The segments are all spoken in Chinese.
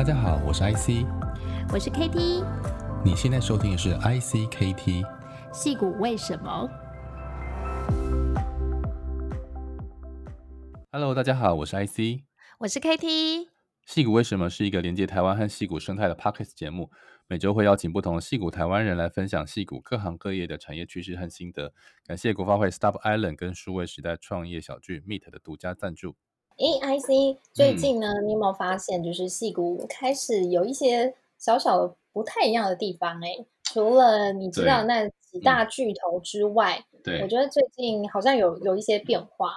大家好，我是 IC，我是 KT，你现在收听的是 ICKT。矽谷为什么？Hello，大家好，我是 IC，我是 KT。矽谷为什么是一个连接台湾和矽谷生态的 Podcast 节目，每周会邀请不同的矽谷台湾人来分享矽谷各行各业的产业趋势和心得。感谢国发会 Stop Island 跟数位时代创业小聚 Meet 的独家赞助。诶，IC，最近呢，嗯、你有没有发现，就是戏骨开始有一些小小的不太一样的地方？诶，除了你知道那几大巨头之外，对，嗯、我觉得最近好像有有一些变化。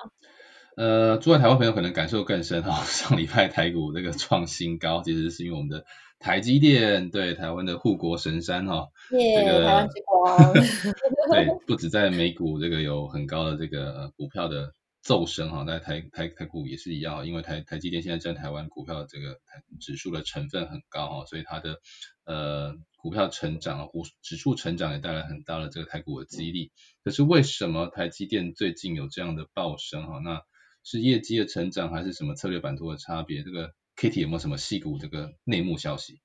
呃，住在台湾朋友可能感受更深哈、哦。上礼拜台股那个创新高，其实是因为我们的台积电，对台湾的护国神山哈，这个台湾之光，对，不止在美股这个有很高的这个股票的奏升哈，在台台台股也是一样，因为台台积电现在占台湾股票这个指数的成分很高哈，所以它的呃股票成长啊，股指数成长也带来很大的这个台股的激励。可是为什么台积电最近有这样的暴升哈？那是业绩的成长，还是什么策略版图的差别？这个 Kitty 有没有什么矽谷这个内幕消息？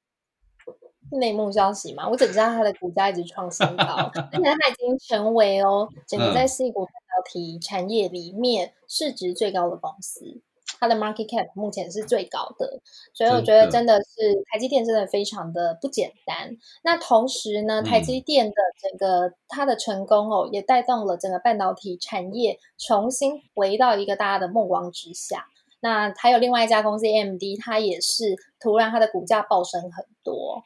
内幕消息嘛，我只知道它的股价一直创新高，而且它已经成为哦，整个在矽谷半导体产业里面市值最高的公司。它的 market cap 目前是最高的，所以我觉得真的是台积电真的非常的不简单。那同时呢，台积电的整个它的成功哦，也带动了整个半导体产业重新回到一个大家的目光之下。那还有另外一家公司 AMD，它也是突然它的股价暴升很多。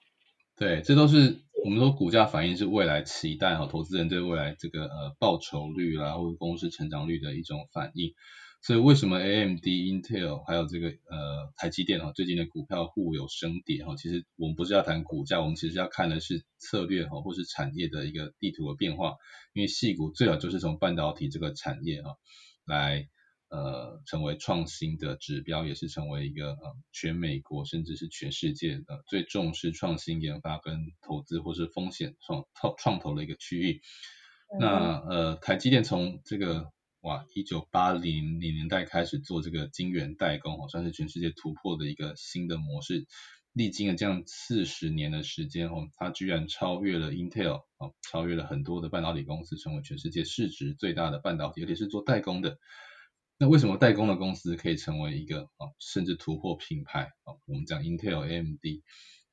对，这都是我们说股价反映是未来期待哈，投资人对未来这个呃报酬率啦，或者公司成长率的一种反应。所以为什么 AMD、Intel 还有这个呃台积电哈最近的股票互有升跌哈？其实我们不是要谈股价，我们其实要看的是策略哈，或是产业的一个地图的变化。因为矽谷最早就是从半导体这个产业哈来呃成为创新的指标，也是成为一个呃全美国甚至是全世界的最重视创新研发跟投资或是风险创创创投的一个区域。嗯、那呃台积电从这个哇，一九八零年代开始做这个晶圆代工，哦，算是全世界突破的一个新的模式。历经了这样四十年的时间，哦，它居然超越了 Intel，哦，超越了很多的半导体公司，成为全世界市值最大的半导体，而且是做代工的。那为什么代工的公司可以成为一个，啊，甚至突破品牌？啊，我们讲 Intel、AMD。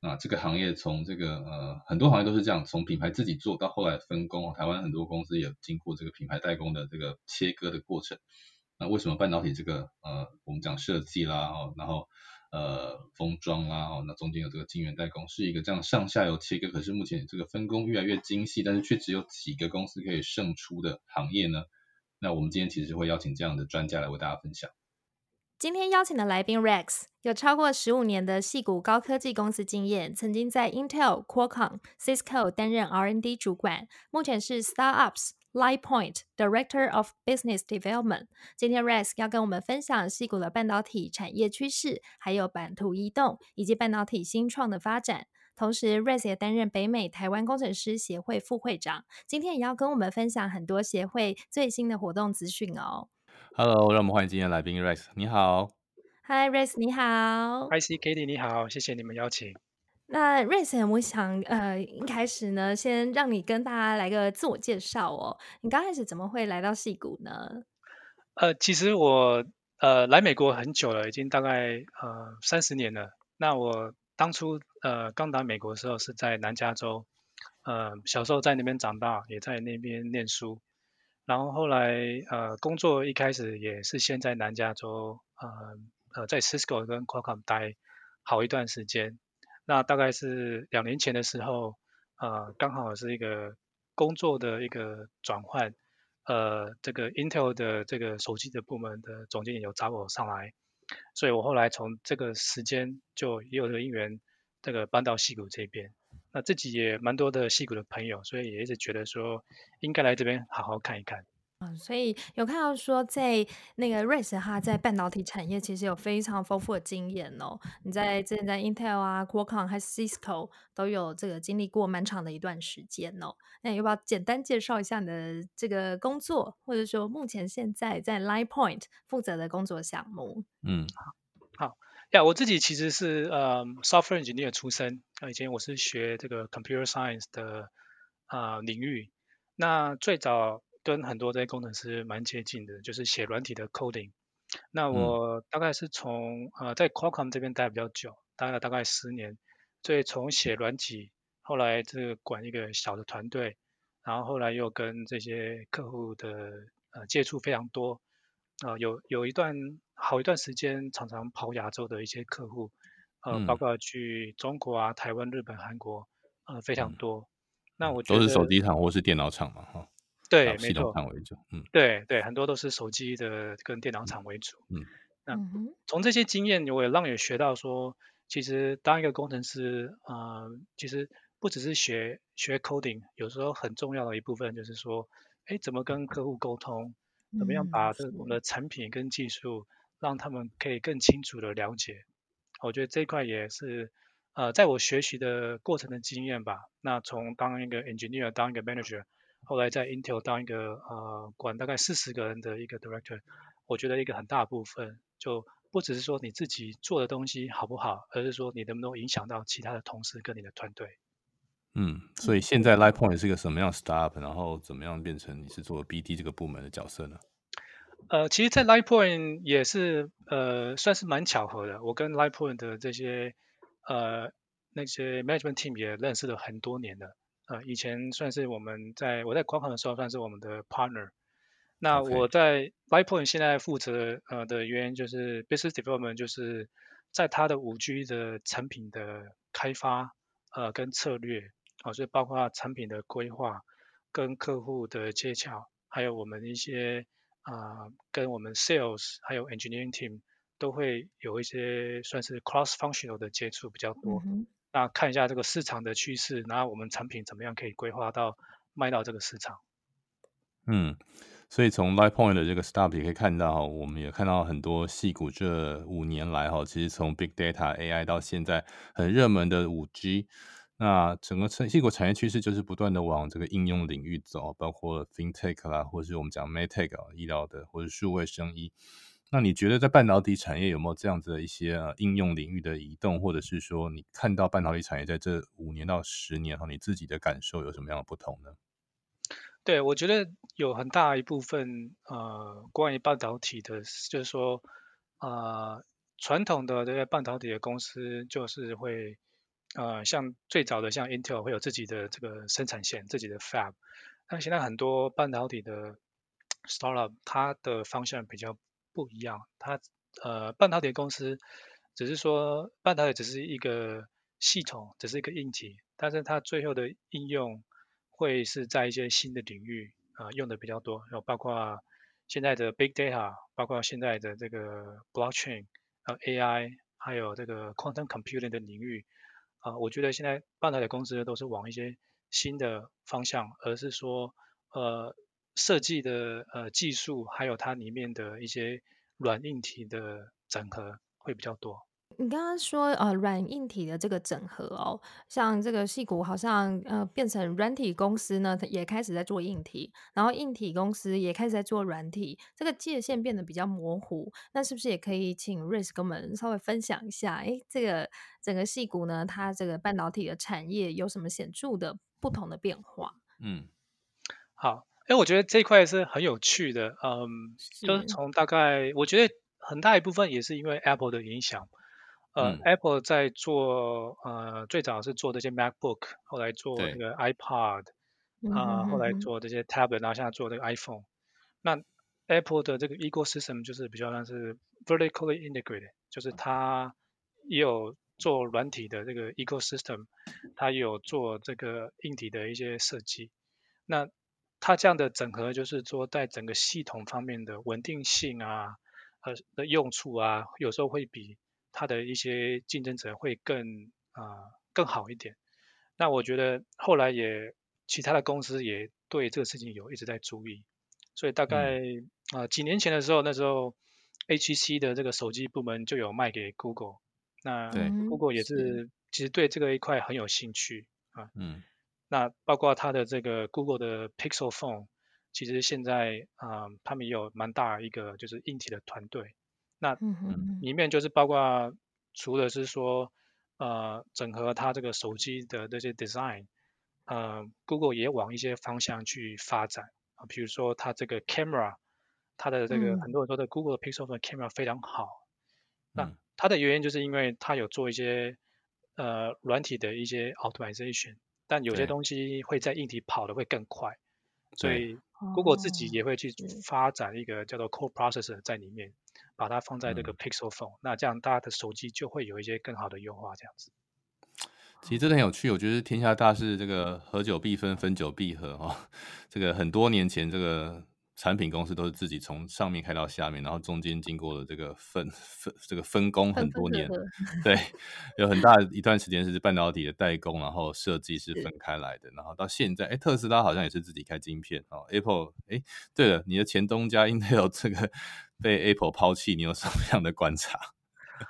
啊，这个行业从这个呃很多行业都是这样，从品牌自己做到后来分工，台湾很多公司也经过这个品牌代工的这个切割的过程。那为什么半导体这个呃我们讲设计啦，然后呃封装啦，那中间有这个晶圆代工，是一个这样上下游切割，可是目前这个分工越来越精细，但是却只有几个公司可以胜出的行业呢？那我们今天其实会邀请这样的专家来为大家分享。今天邀请的来宾 Rex 有超过十五年的矽谷高科技公司经验，曾经在 Intel、Qualcomm、Cisco 担任 R&D 主管，目前是 Startups LitePoint Director of Business Development。今天 Rex 要跟我们分享矽谷的半导体产业趋势，还有版图移动以及半导体新创的发展。同时，Rex 也担任北美台湾工程师协会副会长，今天也要跟我们分享很多协会最新的活动资讯哦。Hello，让我们欢迎今天来宾 Rex，你好。Hi，Rex，你好。Hi，Kitty，你好，谢谢你们邀请。那 Rex，我想呃一开始呢，先让你跟大家来个自我介绍哦。你刚开始怎么会来到矽谷呢？呃，其实我呃来美国很久了，已经大概呃三十年了。那我当初呃刚到美国的时候是在南加州，呃小时候在那边长大，也在那边念书。然后后来，呃，工作一开始也是先在南加州，呃，呃，在 Cisco 跟 Qualcomm 待好一段时间。那大概是两年前的时候，呃，刚好是一个工作的一个转换，呃，这个 Intel 的这个手机的部门的总经理有找我上来，所以我后来从这个时间就也有这个因缘，这个搬到溪谷这边。那自己也蛮多的溪谷的朋友，所以也一直觉得说应该来这边好好看一看。嗯，所以有看到说在那个瑞士哈，在半导体产业其实有非常丰富的经验哦。你在之前在 Intel 啊、Qualcomm 还是 Cisco 都有这个经历过蛮长的一段时间哦。那你要不要简单介绍一下你的这个工作，或者说目前现在在 LitePoint 负责的工作项目？嗯，好。呀，我自己其实是呃 software engineer 出身，以前我是学这个 computer science 的啊、呃、领域。那最早跟很多这些工程师蛮接近的，就是写软体的 coding。那我大概是从、嗯、呃在 Qualcomm 这边待比较久，待了大概十年，所以从写软体，后来这个管一个小的团队，然后后来又跟这些客户的呃接触非常多，啊、呃、有有一段好一段时间常常跑亚洲的一些客户，呃、嗯、包括去中国啊、台湾、日本、韩国，呃非常多。嗯那我觉得都是手机厂或是电脑厂嘛，哈。对，系统厂为主，嗯，对对，很多都是手机的跟电脑厂为主，嗯。那从这些经验，我也让你学到说，其实当一个工程师，啊、呃，其实不只是学学 coding，有时候很重要的一部分就是说，哎，怎么跟客户沟通，怎么样把这我们的产品跟技术让他们可以更清楚的了解。我觉得这一块也是。呃，在我学习的过程的经验吧，那从当一个 engineer，当一个 manager，后来在 Intel 当一个呃管大概四十个人的一个 director，我觉得一个很大部分就不只是说你自己做的东西好不好，而是说你能不能影响到其他的同事跟你的团队。嗯，所以现在 LitePoint 是一个什么样 startup，然后怎么样变成你是做 BD 这个部门的角色呢？呃，其实，在 LitePoint 也是呃算是蛮巧合的，我跟 LitePoint 的这些。呃，那些 management team 也认识了很多年了。呃，以前算是我们在我在 Qualcomm 的时候算是我们的 partner。那我在 LitePoint 现在负责呃的原因就是 business development，就是在它的五 G 的产品的开发呃跟策略，呃，所以包括产品的规划跟客户的接洽，还有我们一些啊、呃、跟我们 sales 还有 engineering team。都会有一些算是 cross functional 的接触比较多，嗯，那看一下这个市场的趋势，然后我们产品怎么样可以规划到卖到这个市场。嗯，所以从 LitePoint 的这个 startup 也可以看到，哈我们也看到很多矽谷这五年来哈，其实从 big data AI 到现在很热门的五 G，那整个矽谷产业趋势就是不断的往这个应用领域走，包括 FinTech 啦，或是我们讲 MedTech 啊，医疗的，或是数位生医。那你觉得在半导体产业有没有这样子的一些呃应用领域的移动，或者是说你看到半导体产业在这五年到十年哈，你自己的感受有什么样的不同呢？对，我觉得有很大一部分呃关于半导体的，就是说呃传统的这些半导体的公司就是会呃像最早的像 Intel 会有自己的这个生产线、自己的 Fab，但现在很多半导体的 Startup 它的方向比较。不一样，它呃半导体公司只是说半导体只是一个系统，只是一个硬体，但是它最后的应用会是在一些新的领域啊、用的比较多，然后包括现在的 big data，包括现在的这个 blockchain，呃 AI，还有这个 quantum computing 的领域啊、我觉得现在半导体公司都是往一些新的方向，而是说呃。设计的呃技术，还有它里面的一些软硬体的整合会比较多。你刚刚说呃软硬体的这个整合哦，像这个戏骨好像呃变成软体公司呢，它也开始在做硬体，然后硬体公司也开始在做软体，这个界限变得比较模糊。那是不是也可以请 Rice 跟我们稍微分享一下？哎，这个整个戏骨呢，它这个半导体的产业有什么显著的不同的变化？嗯，好。因为我觉得这一块是很有趣的，嗯，是就是从大概我觉得很大一部分也是因为 Apple 的影响，呃、嗯、Apple 在做呃最早是做这些 MacBook，后来做那个 iPod，啊、呃，后来做这些 Tablet，然后现在做这个 iPhone。那 Apple 的这个 ecosystem 就是比较像是 vertically integrated，就是它也有做软体的这个 ecosystem，它也有做这个硬体的一些设计，那它这样的整合，就是说在整个系统方面的稳定性啊，呃的用处啊，有时候会比它的一些竞争者会更啊、呃、更好一点。那我觉得后来也其他的公司也对这个事情有一直在注意，所以大概啊、嗯呃、几年前的时候，那时候 HTC 的这个手机部门就有卖给 Google，那 Google 也是其实对这个一块很有兴趣啊。嗯。那包括它的这个 Google 的 Pixel Phone，其实现在啊、呃，他们也有蛮大一个就是硬体的团队。那里面就是包括除了是说呃整合它这个手机的这些 design，呃，Google 也往一些方向去发展。啊，比如说它这个 camera，它的这个、嗯、很多人说的 Google Pixel Phone camera 非常好，嗯、那它的原因就是因为它有做一些呃软体的一些 optimization，但有些东西会在硬体跑得会更快，所以 Google 自己也会去发展一个叫做 Core Processor 在里面。把它放在这个 Pixel Phone，、嗯、那这样大家的手机就会有一些更好的优化，这样子。其实真的很有趣，我觉得天下大事这个合久必分，分久必合哈、哦。这个很多年前这个。产品公司都是自己从上面开到下面，然后中间经过了这个分分这个分工很多年，对，有很大一段时间是半导体的代工，然后设计是分开来的，然后到现在，哎，特斯拉好像也是自己开晶片哦，Apple，哎，对了，你的前东家 Intel 这个被 Apple 抛弃，你有什么样的观察？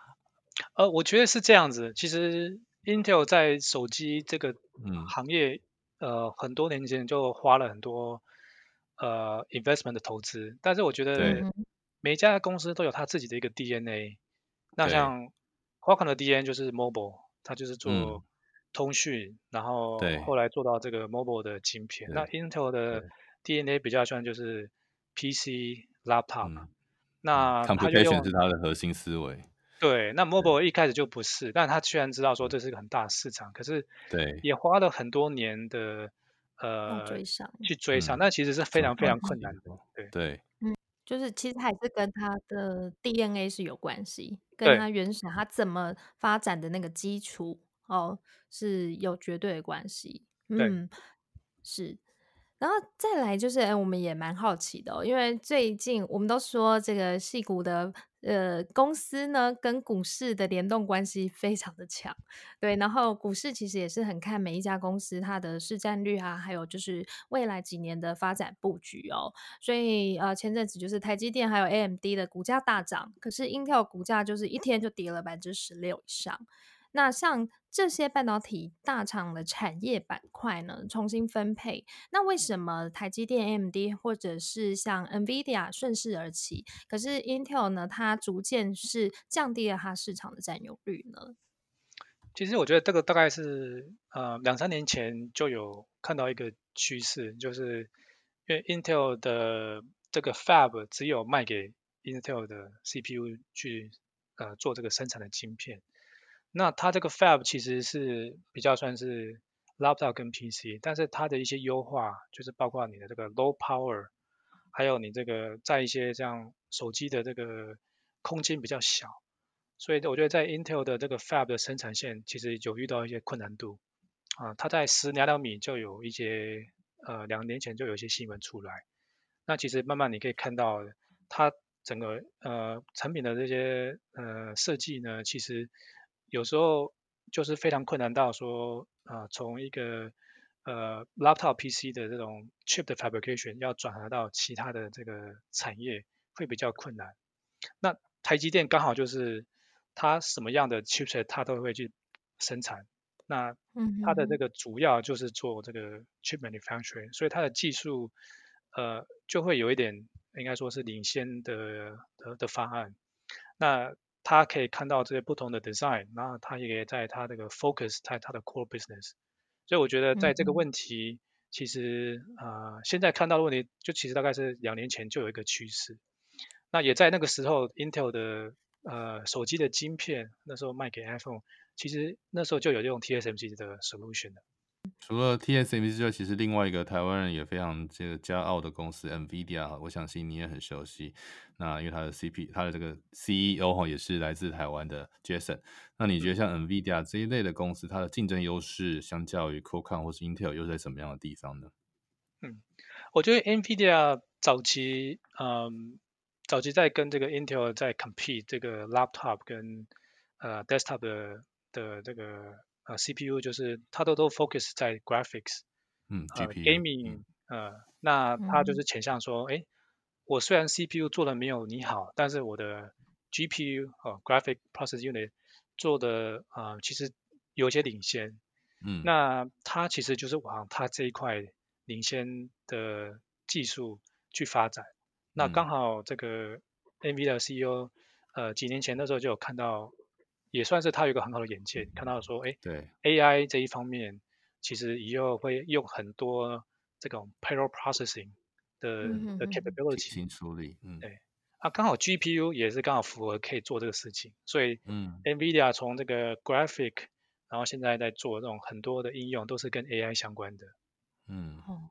呃，我觉得是这样子，其实 Intel 在手机这个行业，嗯、呃，很多年前就花了很多。呃，investment 的投资，但是我觉得每一家公司都有它自己的一个 DNA。那像 Qualcomm 的 DNA 就是 mobile，它就是做通讯，嗯，然后后来做到这个 mobile 的晶片。那 Intel 的 DNA 比较像就是 PC、laptop，嗯。那它就用是它的核心思维。对，那 mobile 一开始就不是，但他居然知道说这是一个很大的市场，可是对也花了很多年的。呃，追上去追上，那、嗯、其实是非常非常困难的。对对，嗯，就是其实还是跟他的 DNA 是有关系，跟他原始他怎么发展的那个基础哦是有绝对的关系。嗯，是。然后再来就是，哎，我们也蛮好奇的，因为最近我们都说这个矽谷的呃公司呢，跟股市的联动关系非常的强，对。然后股市其实也是很看每一家公司它的市占率啊，还有就是未来几年的发展布局哦。所以呃，前阵子就是台积电还有 AMD 的股价大涨，可是 Intel 股价就是一天就跌了百分之十六以上。那像这些半导体大厂的产业板块呢，重新分配，那为什么台积电、AMD 或者是像 NVIDIA 顺势而起，可是 Intel 呢，它逐渐是降低了它市场的占有率呢？其实我觉得这个大概是呃两三年前就有看到一个趋势，就是因为 Intel 的这个 Fab 只有卖给 Intel 的 CPU 去呃做这个生产的晶片。那它这个 Fab 其实是比较算是 Laptop 跟 PC，但是它的一些优化就是包括你的这个 Low Power，还有你这个在一些像手机的这个空间比较小，所以我觉得在 Intel 的这个 Fab 的生产线其实有遇到一些困难度啊，它在十纳米就有一些呃两年前就有一些新闻出来，那其实慢慢你可以看到它整个呃产品的这些呃设计呢，其实。有时候就是非常困难到说，啊、呃，从一个呃 laptop PC 的这种 chip 的 fabrication 要转合到其他的这个产业会比较困难。那台积电刚好就是它什么样的 chipset 它都会去生产，那它的这个主要就是做这个 chip manufacturing，所以它的技术呃就会有一点应该说是领先的的的方案。那他可以看到这些不同的 design，然后他也在他这个 focus 在他的 core business，所以我觉得在这个问题，嗯、其实啊、呃，现在看到的问题，就其实大概是两年前就有一个趋势，那也在那个时候，Intel 的呃手机的晶片那时候卖给 iPhone，其实那时候就有用 TSMC 的 solution 的。除了 TSMC 之外，其实另外一个台湾人也非常这个骄傲的公司 NVIDIA，我相信你也很熟悉。那因为它的 CP，它的这个 CEO 哈也是来自台湾的 Jason。那你觉得像 NVIDIA 这一类的公司，它的竞争优势相较于 Qualcomm 或是 Intel 又在什么样的地方呢？嗯，我觉得 NVIDIA 早期，嗯，早期在跟这个 Intel 在 compete 这个 laptop 跟呃 desktop 的的这个。啊，CPU 就是它都都 focus 在 graphics，嗯，gaming，呃，那它就是倾向说，哎、嗯，我虽然 CPU 做的没有你好，但是我的 GPU 哦、呃、graphic process unit 做的啊、呃，其实有些领先，嗯，那它其实就是往它这一块领先的技术去发展。嗯、那刚好这个 NVIDIA 的 CEO，呃，几年前的时候就有看到。也算是他有一个很好的眼界，看到说，哎，对，AI 这一方面其实以后会用很多这种 parallel processing 的的 capability 新处理，嗯，对，啊，刚好 GPU 也是刚好符合可以做这个事情，所以，嗯，NVIDIA 从这个 graphic，然后现在在做这种很多的应用都是跟 AI 相关的，嗯，哦，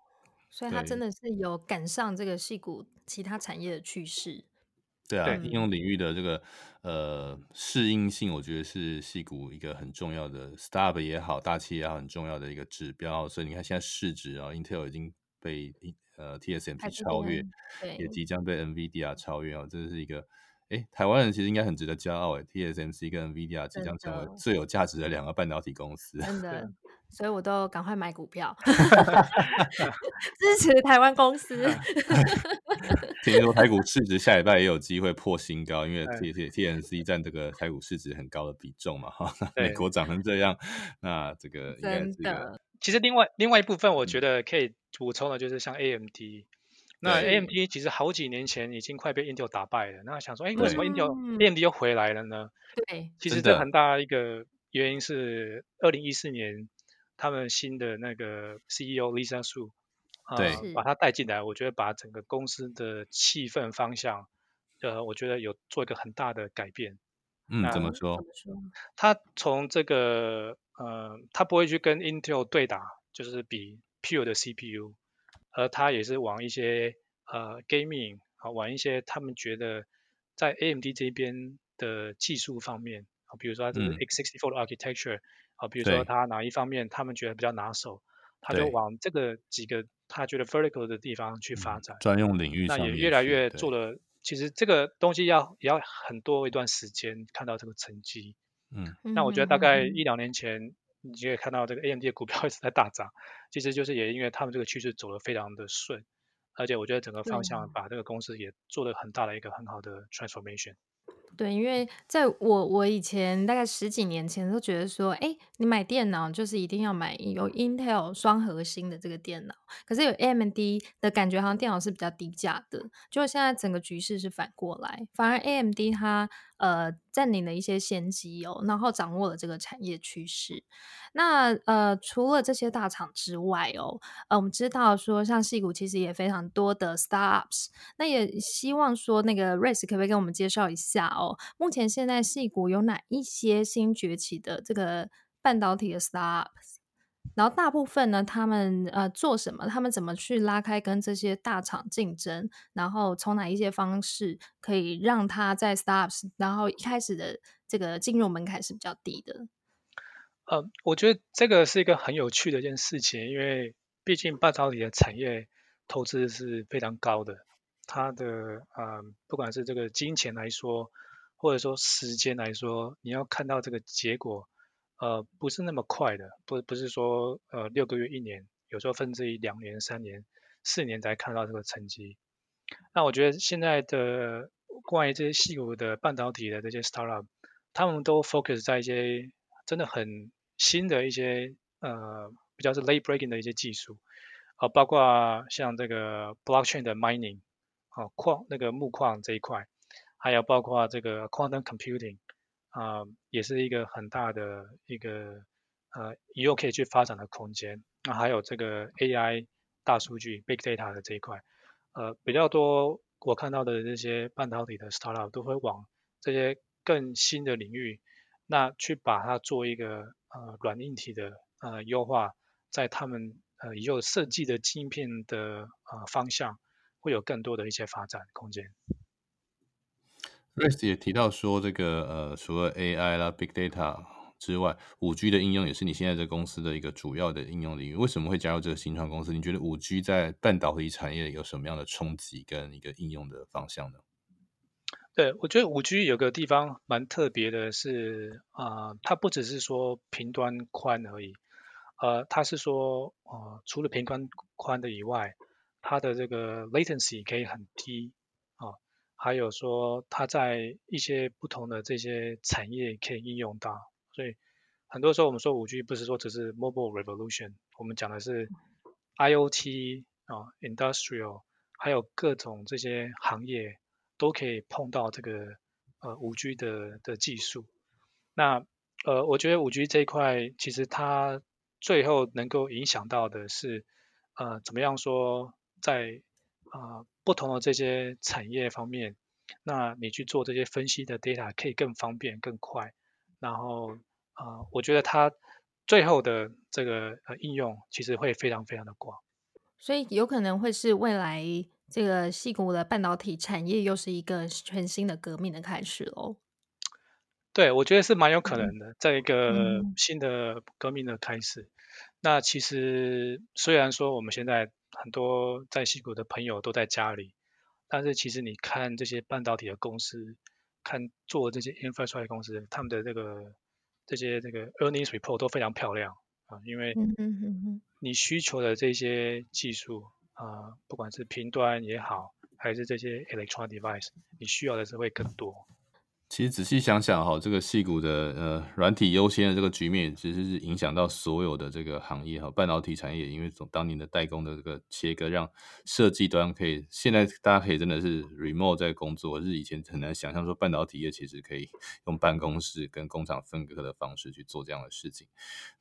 所以它真的是有赶上这个戏骨其他产业的趋势。对啊，应用领域的这个呃适应性，我觉得是戏股一个很重要的 startup 也好，大企业也好，很重要的一个指标。所以你看现在市值啊，Intel 已经被呃 TSMC 超越，也即将被 NVIDIA 超越哦，这是一个哎台湾人其实应该很值得骄傲哎，TSMC 跟 NVIDIA 即将成为最有价值的两个半导体公司。真 的，所以我都赶快买股票 支持台湾公司。听说台股市值下礼拜也有机会破新高，因为 T T T N C 占这个台股市值很高的比重嘛，哈。美国涨成这样，那这个应该是一个。其实另外另外一部分，我觉得可以补充的，就是像 A M D。那 A M D 其实好几年前已经快被 Intel 打败了，那想说，哎，为什么 Intel A M D 又回来了呢？对，其实这很大一个原因是二零一四年他们新的那个 C E O Lisa Su。对，把他带进来，我觉得把整个公司的气氛方向，呃，我觉得有做一个很大的改变。嗯，怎么说？他从这个，呃，他不会去跟 Intel 对打，就是比 pure 的 CPU，而他也是往一些呃 gaming 啊，往一些他们觉得在 AMD 这边的技术方面啊，比如说他这个 x64 的 architecture 啊，比如说他哪一方面他们觉得比较拿手，他就往这个几个。他觉得 vertical 的地方去发展，专用领域上，那也越来越做了。其实这个东西要也要很多一段时间看到这个成绩。嗯，那我觉得大概一两年前，你就可以看到这个 AMD 的股票 一直在大涨，其实就是也因为他们这个趋势走得非常的顺，而且我觉得整个方向把这个公司也做了很大的一个很好的 transformation。对，因为在我我以前大概十几年前都觉得说，哎，你买电脑就是一定要买有 Intel 双核心的这个电脑，可是有 AMD 的感觉好像电脑是比较低价的，就现在整个局势是反过来，反而 AMD 它呃占领了一些先机哦，然后掌握了这个产业趋势。那呃，除了这些大厂之外哦，呃，我们知道说，像戏谷其实也非常多的 startups，那也希望说，那个 Race 可不可以跟我们介绍一下哦？目前现在戏谷有哪一些新崛起的这个半导体的 startups？然后大部分呢，他们呃做什么？他们怎么去拉开跟这些大厂竞争？然后从哪一些方式可以让他在 startups，然后一开始的这个进入门槛是比较低的？呃，我觉得这个是一个很有趣的一件事情，因为毕竟半导体的产业投资是非常高的，它的呃，不管是这个金钱来说，或者说时间来说，你要看到这个结果，呃，不是那么快的，不不是说呃六个月、一年，有时候甚至于两年、三年、四年才看到这个成绩。那我觉得现在的关于这些细谷的半导体的这些 startup，他们都 focus 在一些真的很新的一些呃比较是 late breaking 的一些技术，啊、包括像这个 blockchain 的 mining，啊、呃，矿那个木矿这一块，还有包括这个 quantum computing，啊、也是一个很大的一个呃以后可以去发展的空间。那、还有这个 AI 大数据 big data 的这一块，呃，比较多我看到的这些半导体的 startup 都会往这些更新的领域，那去把它做一个。呃，软硬体的呃优化，在他们呃以后设计的晶片的呃方向，会有更多的一些发展空间。Rex 也提到说，这个呃除了 AI 啦、Big Data 之外，五 G 的应用也是你现在这公司的一个主要的应用领域。为什么会加入这个新创公司？你觉得五 G 在半导体产业有什么样的冲击跟一个应用的方向呢？对，我觉得五 G 有个地方蛮特别的是，啊、它不只是说频端宽而已，呃，它是说，呃，除了频宽宽的以外，它的这个 latency 可以很低，还有说它在一些不同的这些产业可以应用到，所以很多时候我们说五 G 不是说只是 mobile revolution，我们讲的是 IoT 啊、，industrial，还有各种这些行业。都可以碰到这个呃五 G 的的技术，那呃，我觉得五 G 这一块，其实它最后能够影响到的是，呃，怎么样说在啊、呃、不同的这些产业方面，那你去做这些分析的 data 可以更方便、更快，然后啊、呃，我觉得它最后的这个呃应用其实会非常非常的广，所以有可能会是未来这个矽谷的半导体产业又是一个全新的革命的开始喽。对，我觉得是蛮有可能的，在一个新的革命的开始。嗯、那其实虽然说我们现在很多在西谷的朋友都在家里，但是其实你看这些半导体的公司，看做这些 infrastructure 公司，他们的这个这些这个 earnings report 都非常漂亮啊，因为你需求的这些技术啊，不管是频端也好，还是这些 electronic device，你需要的是会更多。其实仔细想想哈，这个矽谷的呃软体优先的这个局面，其实是影响到所有的这个行业哈，半导体产业，因为从当年的代工的这个切割，让设计端可以，现在大家可以真的是 remote 在工作，是以前很难想象说半导体业其实可以用办公室跟工厂分割的方式去做这样的事情。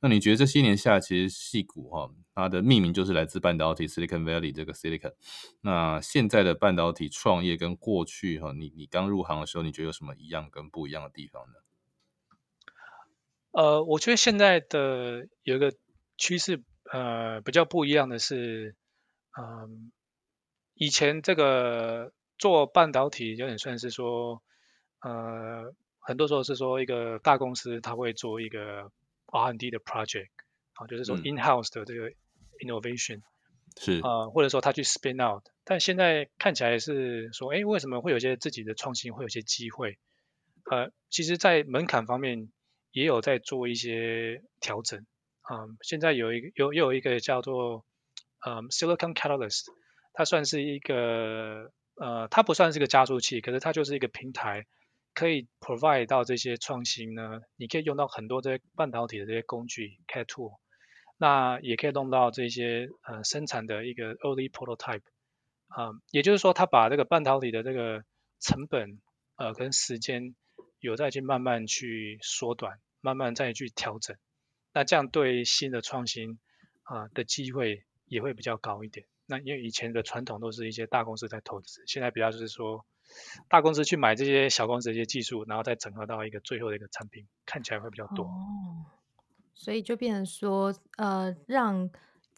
那你觉得这些年下，其实矽谷哈，它的命名就是来自半导体 Silicon Valley 这个 Silicon。那现在的半导体创业跟过去哈，你你刚入行的时候，你觉得有什么一样？跟不一样的地方呢？呃，我觉得现在的有一个趋势，呃，比较不一样的是，嗯、呃，以前这个做半导体有点算是说，呃，很多时候是说一个大公司它会做一个 R&D 的 project，啊，就是说 in-house 的这个 innovation，、嗯、是啊、呃，或者说他去 spin out，但现在看起来是说，哎，为什么会有些自己的创新，会有些机会？呃，其实，在门槛方面也有在做一些调整啊、现在有一个有又有一个叫做呃 Silicon Catalyst，它算是一个呃，它不算是个加速器，可是它就是一个平台，可以 provide 到这些创新呢。你可以用到很多这些半导体的这些工具 CAD tool，那也可以弄到这些呃生产的一个 early prototype 啊、也就是说，它把这个半导体的这个成本呃跟时间。有再去慢慢去缩短，慢慢再去调整，那这样对新的创新啊、的机会也会比较高一点。那因为以前的传统都是一些大公司在投资，现在比较就是说大公司去买这些小公司的一些技术，然后再整合到一个最后的一个产品，看起来会比较多。所以就变成说，呃，让。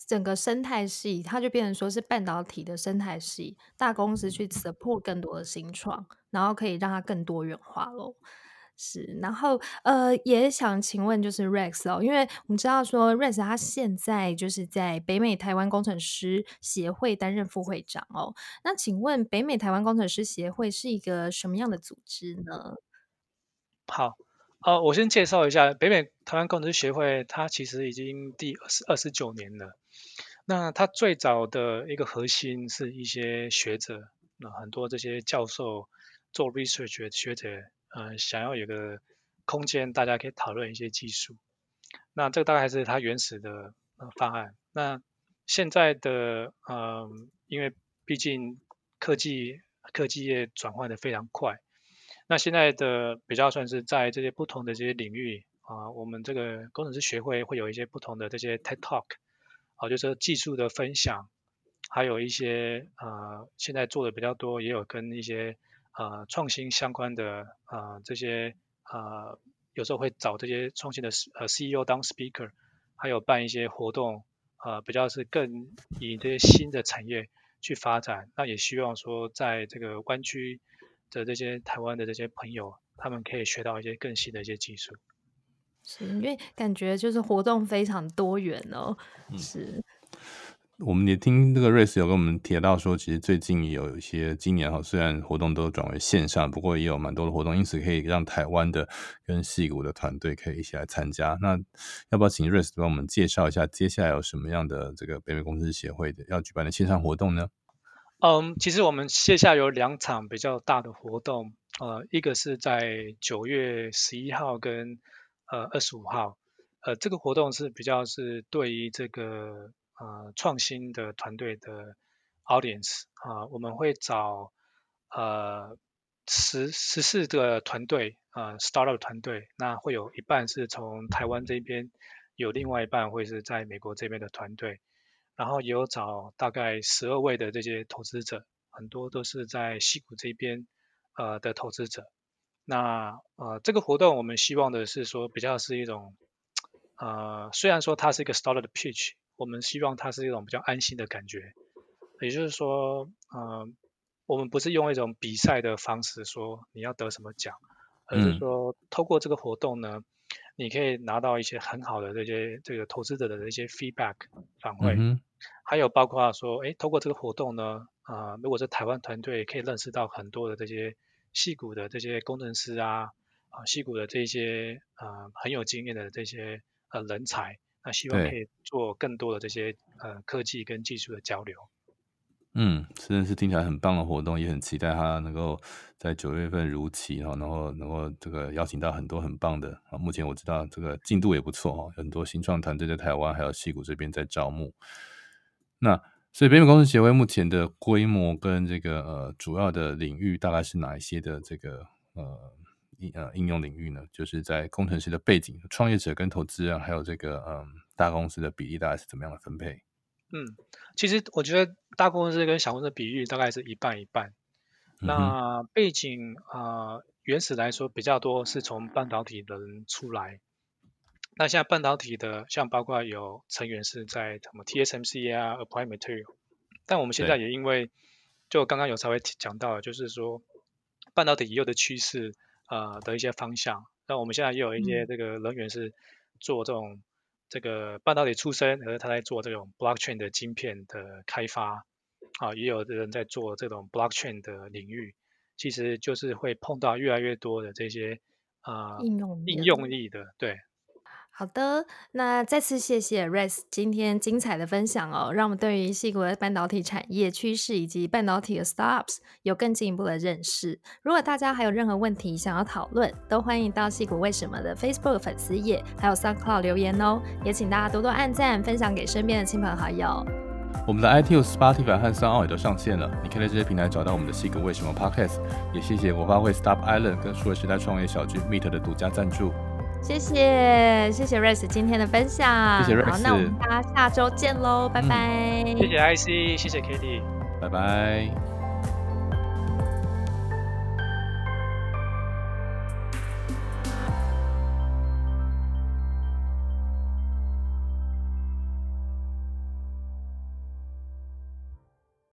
整个生态系，它就变成说是半导体的生态系，大公司去 support 更多的新创，然后可以让它更多元化喽。是，然后呃，也想请问就是 Rex 哦，因为我们知道说 Rex 他现在就是在北美台湾工程师协会担任副会长哦。那请问北美台湾工程师协会是一个什么样的组织呢？好。呃，我先介绍一下北美台湾工程师协会，它其实已经第二十二十九年了。那它最早的一个核心是一些学者，那很多这些教授做 research 的学者，呃，想要有个空间，大家可以讨论一些技术。那这个大概是它原始的呃方案。那现在的呃，因为毕竟科技科技业转换的非常快。那现在的比较算是在这些不同的这些领域啊，我们这个工程师学会会有一些不同的这些 TED Talk，啊，就是技术的分享，还有一些啊，现在做的比较多，也有跟一些啊创新相关的啊这些啊，有时候会找这些创新的呃 CEO 当 speaker，还有办一些活动啊，比较是更以这些新的产业去发展，那也希望说在这个湾区。的这些台湾的这些朋友，他们可以学到一些更新的一些技术。是，因为感觉就是活动非常多元哦。嗯、是，我们也听这个 Rex 有跟我们提到说，其实最近也有一些今年哈，虽然活动都转为线上，不过也有蛮多的活动，因此可以让台湾的跟戏骨的团队可以一起来参加。那要不要请瑞斯帮我们介绍一下，接下来有什么样的这个北美工程师协会的要举办的线上活动呢？嗯，其实我们线下有两场比较大的活动，呃，一个是在九月十一号跟呃二十五号，呃，这个活动是比较是对于这个呃创新的团队的 audience 啊、我们会找呃十十四个团队，呃，startup 团队，那会有一半是从台湾这边，有另外一半会是在美国这边的团队，然后也有找大概十二位的这些投资者，很多都是在西谷这边呃的投资者。那呃这个活动我们希望的是说比较是一种，呃虽然说它是一个 started pitch，我们希望它是一种比较安心的感觉，也就是说，呃。我们不是用一种比赛的方式说你要得什么奖，而是说透过这个活动呢，你可以拿到一些很好的这些这个投资者的一些 feedback 反馈，嗯、还有包括说，哎，透过这个活动呢，啊、呃，如果是台湾团队可以认识到很多的这些矽谷的这些工程师啊，啊，矽谷的这些呃很有经验的这些呃人才，那希望可以做更多的这些呃科技跟技术的交流。嗯，真的是听起来很棒的活动，也很期待它能够在九月份如期哈，然后能够这个邀请到很多很棒的啊。目前我知道这个进度也不错哈，很多新创团队在台湾还有戏谷这边在招募。那所以北美工程协会目前的规模跟这个呃主要的领域大概是哪一些的这个呃应呃应用领域呢？就是在工程师的背景、创业者跟投资人，还有这个嗯大公司的比例大概是怎么样的分配？嗯，其实我觉得大公司跟小公司的比例大概是一半一半。嗯、那背景啊、呃，原始来说比较多是从半导体的人出来。那现在半导体的，像包括有成员是在什么 TSMC 啊，Applied Material。但我们现在也因为，就刚刚有稍微讲到，就是说半导体以后的趋势呃的一些方向。那我们现在也有一些这个人员是做这种。这个半导体出身，而他在做这种 blockchain 的晶片的开发，啊，也有的人在做这种 blockchain 的领域，其实就是会碰到越来越多的这些啊、呃、应用应用力的，对。好的，那再次谢谢 Rex 今天精彩的分享哦，让我们对于矽谷的半导体产业趋势以及半导体的 startups 有更进一步的认识。如果大家还有任何问题想要讨论，都欢迎到矽谷为什么的 Facebook 粉丝页还有 SoundCloud 留言哦。也请大家多多按赞，分享给身边的亲朋好友。我们的 iTunes、Spotify 和 s o u n d o 也都上线了，你可以在这些平台找到我们的矽谷为什么 Podcast。也谢谢国发会 Stop Island 跟数位时代创业小聚 Meet 的独家赞助。谢谢谢谢 Rex 今天的分享，谢谢 Rex，好，那我们大家下周见喽，拜拜。谢谢 IC，谢谢 Kitty，拜拜。